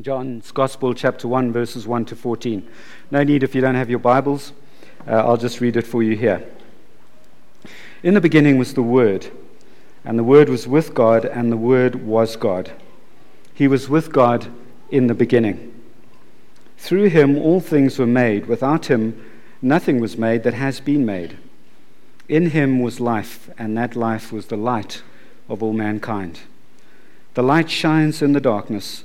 John's Gospel, chapter 1, verses 1 to 14. No need if you don't have your Bibles, uh, I'll just read it for you here. In the beginning was the Word, and the Word was with God, and the Word was God. He was with God in the beginning. Through him all things were made. Without him nothing was made that has been made. In him was life, and that life was the light of all mankind. The light shines in the darkness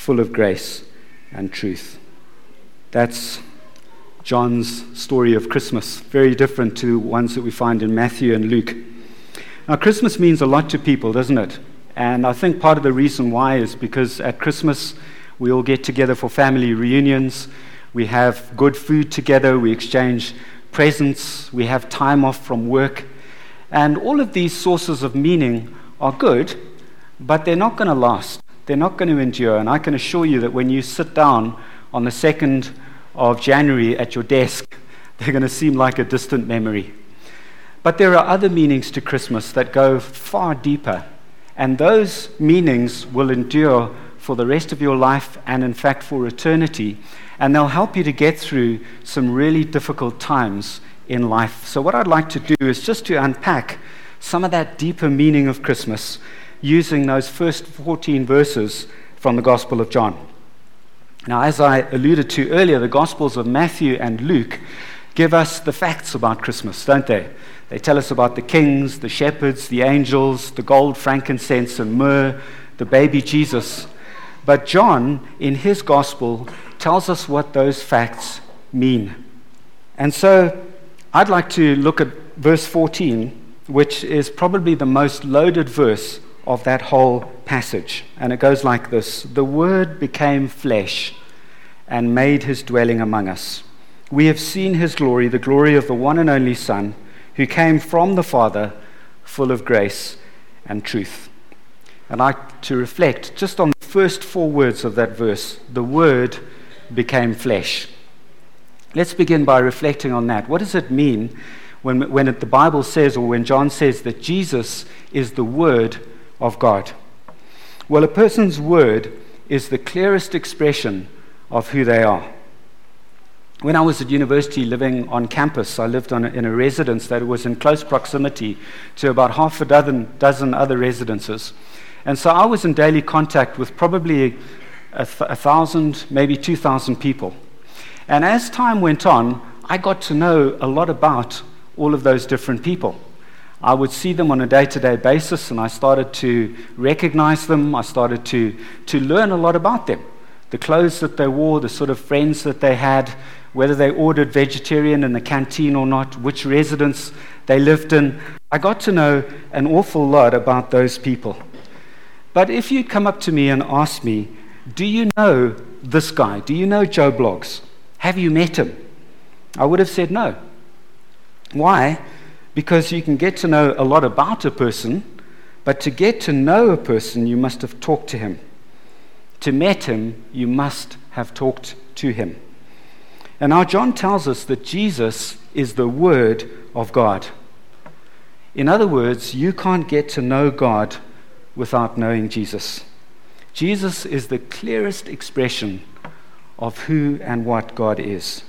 full of grace and truth. That's John's story of Christmas, very different to ones that we find in Matthew and Luke. Now, Christmas means a lot to people, doesn't it? And I think part of the reason why is because at Christmas we all get together for family reunions, we have good food together, we exchange presents, we have time off from work. And all of these sources of meaning are good, but they're not going to last they're not going to endure. And I can assure you that when you sit down on the 2nd of January at your desk, they're going to seem like a distant memory. But there are other meanings to Christmas that go far deeper. And those meanings will endure for the rest of your life and, in fact, for eternity. And they'll help you to get through some really difficult times in life. So, what I'd like to do is just to unpack some of that deeper meaning of Christmas using those first 14 verses from the Gospel of John. Now, as I alluded to earlier, the Gospels of Matthew and Luke give us the facts about Christmas, don't they? They tell us about the kings, the shepherds, the angels, the gold, frankincense, and myrrh, the baby Jesus. But John, in his Gospel, tells us what those facts mean. And so I'd like to look at verse 14, which is probably the most loaded verse of that whole passage. And it goes like this The Word became flesh and made his dwelling among us. We have seen his glory, the glory of the one and only Son, who came from the Father, full of grace and truth. And I like to reflect just on the first four words of that verse the Word became flesh. Let's begin by reflecting on that. What does it mean when, when it, the Bible says, or when John says, that Jesus is the Word of God? Well, a person's word is the clearest expression of who they are. When I was at university living on campus, I lived a, in a residence that was in close proximity to about half a dozen, dozen other residences. And so I was in daily contact with probably a, a thousand, maybe 2,000 people. And as time went on, I got to know a lot about all of those different people. I would see them on a day to day basis, and I started to recognize them. I started to, to learn a lot about them the clothes that they wore, the sort of friends that they had, whether they ordered vegetarian in the canteen or not, which residence they lived in. I got to know an awful lot about those people. But if you'd come up to me and ask me, Do you know this guy? Do you know Joe Bloggs? Have you met him? I would have said no. Why? Because you can get to know a lot about a person, but to get to know a person, you must have talked to him. To meet him, you must have talked to him. And now John tells us that Jesus is the Word of God. In other words, you can't get to know God without knowing Jesus. Jesus is the clearest expression of who and what God is.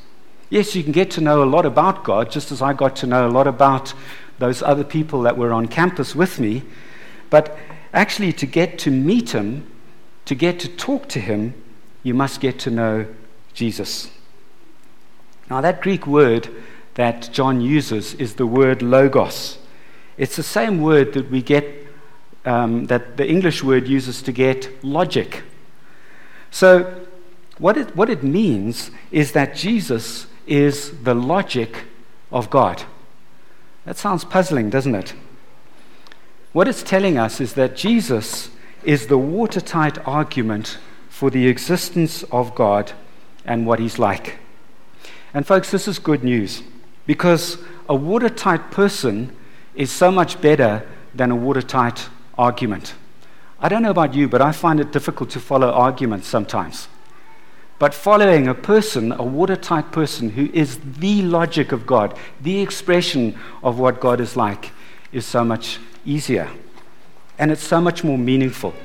Yes, you can get to know a lot about God, just as I got to know a lot about those other people that were on campus with me. But actually, to get to meet Him, to get to talk to Him, you must get to know Jesus. Now, that Greek word that John uses is the word logos. It's the same word that we get, um, that the English word uses to get logic. So, what it, what it means is that Jesus is the logic of God. That sounds puzzling, doesn't it? What it's telling us is that Jesus is the watertight argument for the existence of God and what He's like. And, folks, this is good news because a watertight person is so much better than a watertight argument. I don't know about you, but I find it difficult to follow arguments sometimes. But following a person, a watertight person who is the logic of God, the expression of what God is like, is so much easier. And it's so much more meaningful.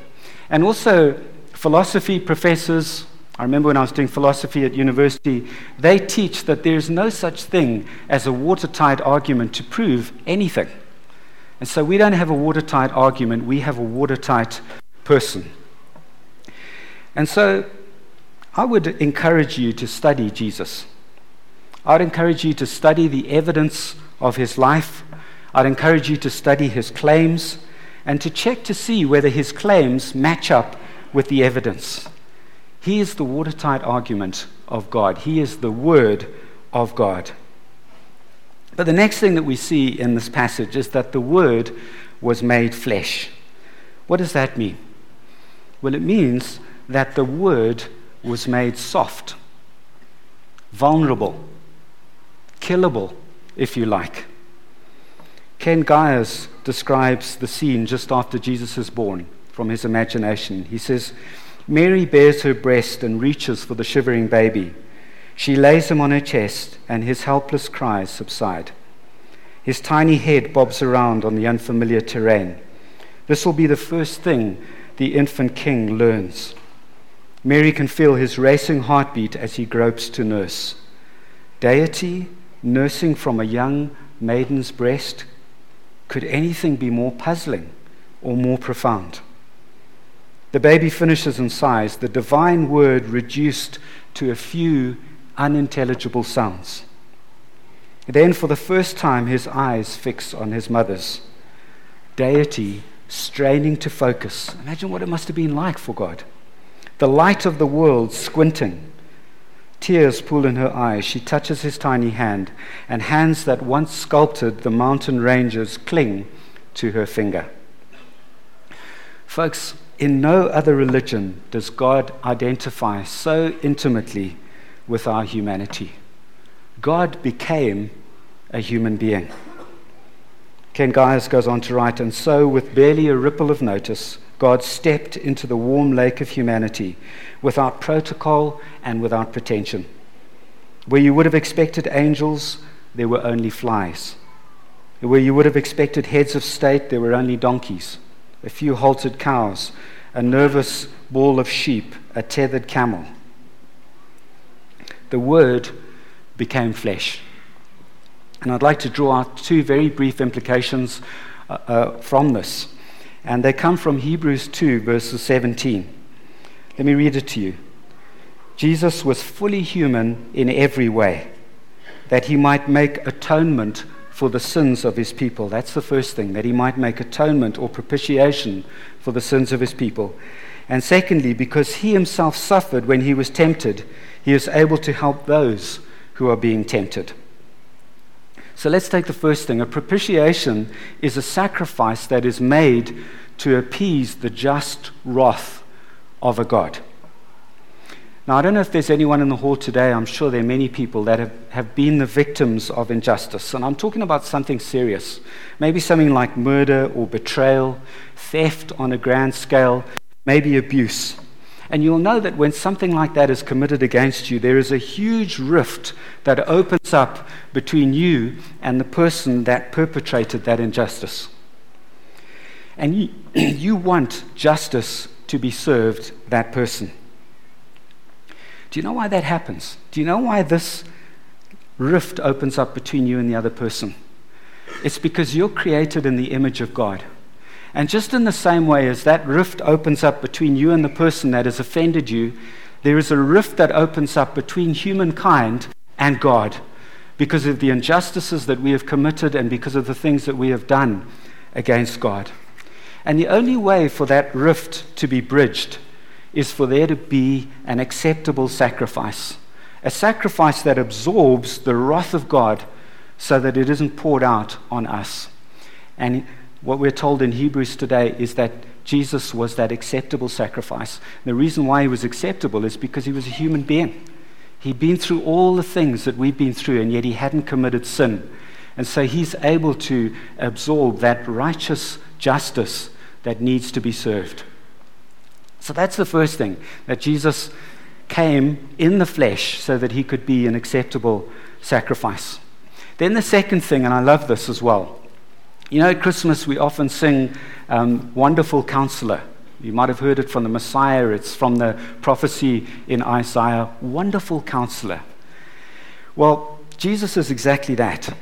And also, philosophy professors, I remember when I was doing philosophy at university, they teach that there's no such thing as a watertight argument to prove anything. And so we don't have a watertight argument, we have a watertight person. And so I would encourage you to study Jesus. I'd encourage you to study the evidence of his life. I'd encourage you to study his claims and to check to see whether his claims match up with the evidence. He is the watertight argument of God, he is the Word of God. But the next thing that we see in this passage is that the Word was made flesh. What does that mean? Well, it means that the Word was made soft, vulnerable, killable, if you like. Ken Gires describes the scene just after Jesus is born from his imagination. He says, Mary bares her breast and reaches for the shivering baby. She lays him on her chest, and his helpless cries subside. His tiny head bobs around on the unfamiliar terrain. This will be the first thing the infant king learns. Mary can feel his racing heartbeat as he gropes to nurse. Deity nursing from a young maiden's breast. Could anything be more puzzling or more profound? The baby finishes and sighs, the divine word reduced to a few unintelligible sounds. Then, for the first time, his eyes fix on his mother's. Deity straining to focus. Imagine what it must have been like for God. The light of the world squinting. Tears pool in her eyes. She touches his tiny hand, and hands that once sculpted the mountain ranges cling to her finger. Folks, in no other religion does God identify so intimately with our humanity. God became a human being. Ken Gires goes on to write, and so, with barely a ripple of notice, God stepped into the warm lake of humanity without protocol and without pretension. Where you would have expected angels, there were only flies. Where you would have expected heads of state, there were only donkeys, a few halted cows, a nervous ball of sheep, a tethered camel. The Word became flesh. And I'd like to draw out two very brief implications uh, uh, from this. And they come from Hebrews 2, verses 17. Let me read it to you. Jesus was fully human in every way, that he might make atonement for the sins of his people. That's the first thing, that he might make atonement or propitiation for the sins of his people. And secondly, because he himself suffered when he was tempted, he is able to help those who are being tempted. So let's take the first thing. A propitiation is a sacrifice that is made to appease the just wrath of a God. Now, I don't know if there's anyone in the hall today, I'm sure there are many people that have, have been the victims of injustice. And I'm talking about something serious. Maybe something like murder or betrayal, theft on a grand scale, maybe abuse. And you'll know that when something like that is committed against you, there is a huge rift that opens up between you and the person that perpetrated that injustice. And you, you want justice to be served that person. Do you know why that happens? Do you know why this rift opens up between you and the other person? It's because you're created in the image of God. And just in the same way as that rift opens up between you and the person that has offended you, There is a rift that opens up between humankind and God because of the injustices that we have committed and because of the things that we have done against God. And the only way for that rift to be bridged is for there to be an acceptable sacrifice, a sacrifice that absorbs the wrath of God so that it isn't poured out on us. And what we're told in Hebrews today is that Jesus was that acceptable sacrifice. The reason why he was acceptable is because he was a human being. He'd been through all the things that we've been through, and yet he hadn't committed sin. And so he's able to absorb that righteous justice that needs to be served. So that's the first thing that Jesus came in the flesh so that he could be an acceptable sacrifice. Then the second thing, and I love this as well. You know, at Christmas we often sing um, Wonderful Counselor. You might have heard it from the Messiah. It's from the prophecy in Isaiah Wonderful Counselor. Well, Jesus is exactly that.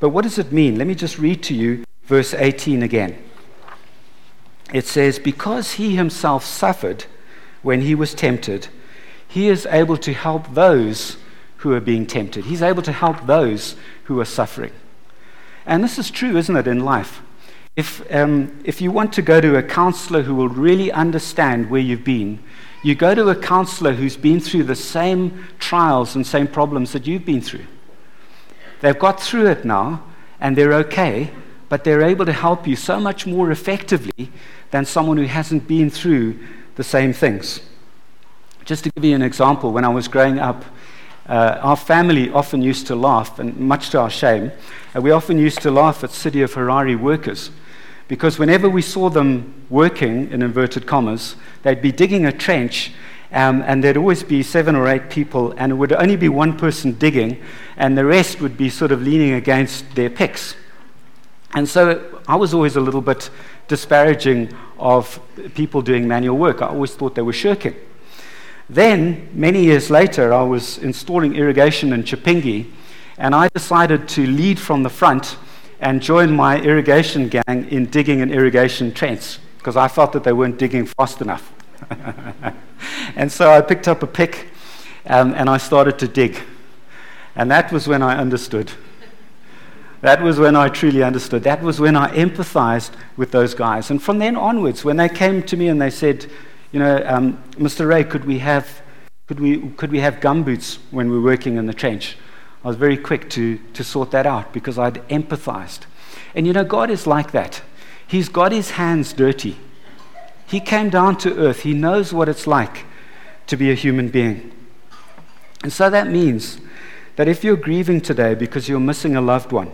But what does it mean? Let me just read to you verse 18 again. It says, Because he himself suffered when he was tempted, he is able to help those who are being tempted. He's able to help those who are suffering. And this is true, isn't it, in life? If, um, if you want to go to a counselor who will really understand where you've been, you go to a counselor who's been through the same trials and same problems that you've been through. They've got through it now, and they're okay, but they're able to help you so much more effectively than someone who hasn't been through the same things. Just to give you an example, when I was growing up, uh, our family often used to laugh, and much to our shame, uh, we often used to laugh at City of Harare workers because whenever we saw them working, in inverted commas, they'd be digging a trench um, and there'd always be seven or eight people, and it would only be one person digging, and the rest would be sort of leaning against their picks. And so I was always a little bit disparaging of people doing manual work. I always thought they were shirking. Then, many years later, I was installing irrigation in Chipinge, and I decided to lead from the front and join my irrigation gang in digging an irrigation trench because I felt that they weren't digging fast enough. and so I picked up a pick um, and I started to dig. And that was when I understood. That was when I truly understood. That was when I empathized with those guys. And from then onwards, when they came to me and they said, you know, um, Mr. Rea, could we have, could we, could we have gumboots when we're working in the trench? I was very quick to, to sort that out because I'd empathized. And you know, God is like that. He's got his hands dirty. He came down to earth. He knows what it's like to be a human being. And so that means that if you're grieving today because you're missing a loved one,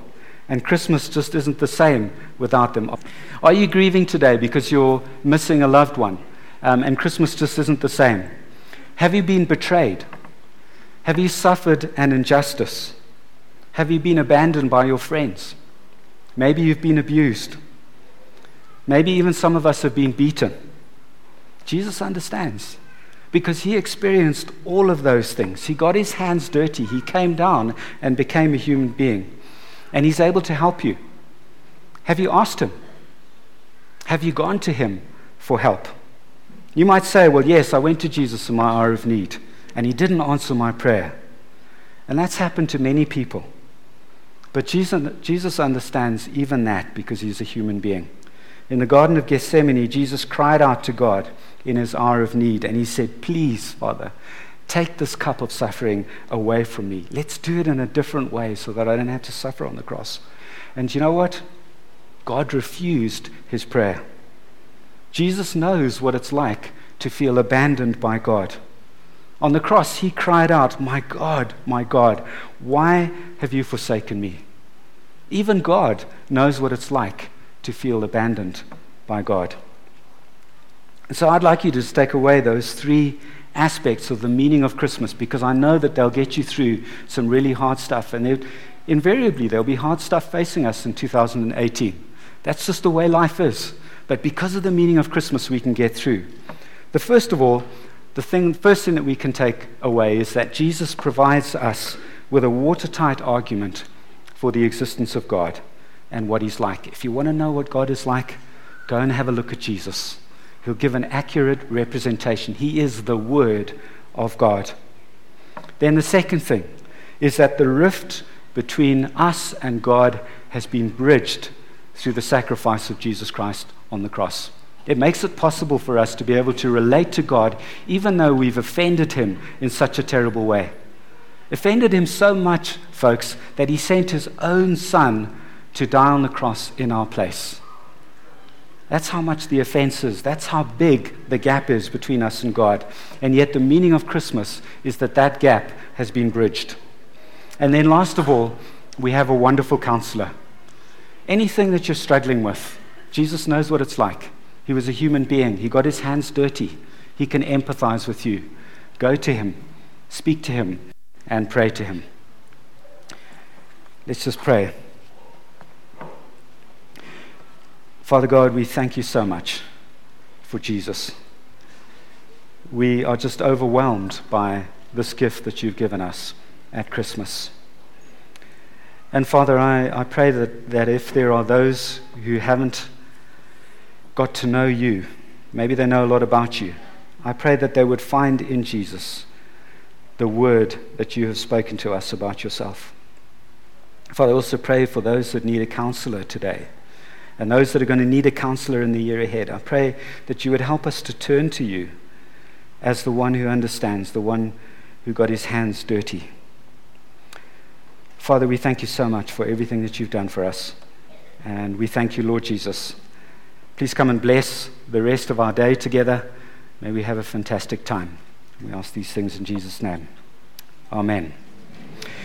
and Christmas just isn't the same without them. Are you grieving today because you're missing a loved one um, and Christmas just isn't the same? Have you been betrayed? Have you suffered an injustice? Have you been abandoned by your friends? Maybe you've been abused. Maybe even some of us have been beaten. Jesus understands because he experienced all of those things. He got his hands dirty. He came down and became a human being. And he's able to help you. Have you asked him? Have you gone to him for help? You might say, Well, yes, I went to Jesus in my hour of need and he didn't answer my prayer. And that's happened to many people. But Jesus, Jesus understands even that because he's a human being. In the Garden of Gethsemane, Jesus cried out to God in his hour of need, and he said, Please, Father, take this cup of suffering away from me. Let's do it in a different way so that I don't have to suffer on the cross. And you know what? God refused his prayer. Jesus knows what it's like to feel abandoned by God. On the cross, he cried out, My God, my God, why have you forsaken me? Even God knows what it's like to feel abandoned by God. so I'd like you to take away those three aspects of the meaning of Christmas because I know that they'll get you through some really hard stuff. And invariably, there'll be hard stuff facing us in 2018. That's just the way life is. But because of the meaning of Christmas, we can get through. The first of all, the thing, first thing that we can take away is that Jesus provides us with a watertight argument for the existence of God and what He's like. If you want to know what God is like, go and have a look at Jesus. He'll give an accurate representation. He is the Word of God. Then the second thing is that the rift between us and God has been bridged through the sacrifice of Jesus Christ on the cross. It makes it possible for us to be able to relate to God even though we've offended Him in such a terrible way. Offended Him so much, folks, that He sent His own Son to die on the cross in our place. That's how much the offense is. That's how big the gap is between us and God. And yet, the meaning of Christmas is that that gap has been bridged. And then, last of all, we have a wonderful counselor. Anything that you're struggling with, Jesus knows what it's like. He was a human being, he got his hands dirty. He can empathize with you. Go to him, speak to him, and pray to him. Let's just pray. Father God, we thank you so much for Jesus. We are just overwhelmed by this gift that you've given us at Christmas. And Father, I, I pray that, that if there are those who haven't got to know you, maybe they know a lot about you, I pray that they would find in Jesus the word that you have spoken to us about yourself. Father, I also pray for those that need a counselor today and those that are going to need a counselor in the year ahead. I pray that you would help us to turn to you as the one who understands, the one who got his hands dirty. Father, we thank you so much for everything that you've done for us. And we thank you, Lord Jesus. Please come and bless the rest of our day together. May we have a fantastic time. We ask these things in Jesus' name. Amen.